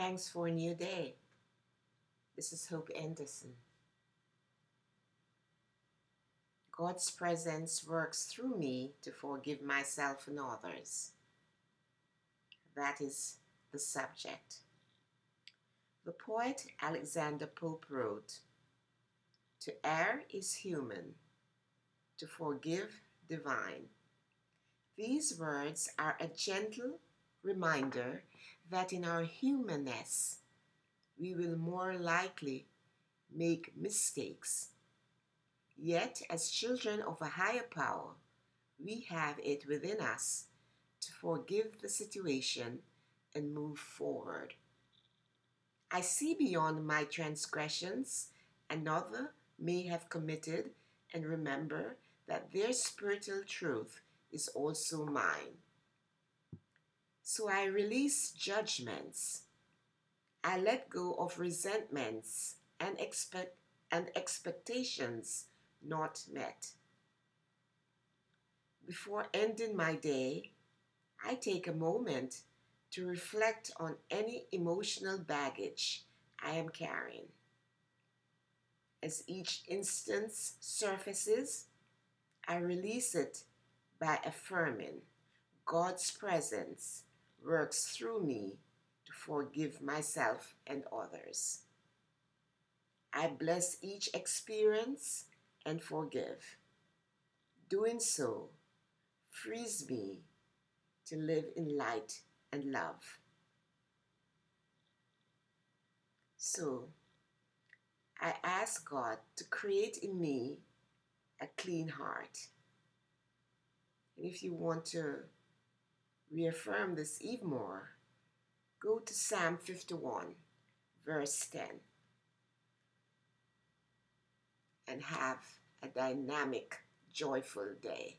Thanks for a new day. This is Hope Anderson. God's presence works through me to forgive myself and others. That is the subject. The poet Alexander Pope wrote To err is human, to forgive divine. These words are a gentle reminder that in our humanness we will more likely make mistakes. Yet, as children of a higher power, we have it within us to forgive the situation and move forward. I see beyond my transgressions another may have committed and remember that their spiritual truth is also mine. So I release judgments. I let go of resentments and expect and expectations not met. Before ending my day, I take a moment to reflect on any emotional baggage I am carrying. As each instance surfaces, I release it by affirming God's presence works through me to forgive myself and others. I bless each experience and forgive. Doing so frees me to live in light and love. So, I ask God to create in me a clean heart. And if you want to reaffirm this even more, go to Psalm 51, verse 10, and have a dynamic, joyful day.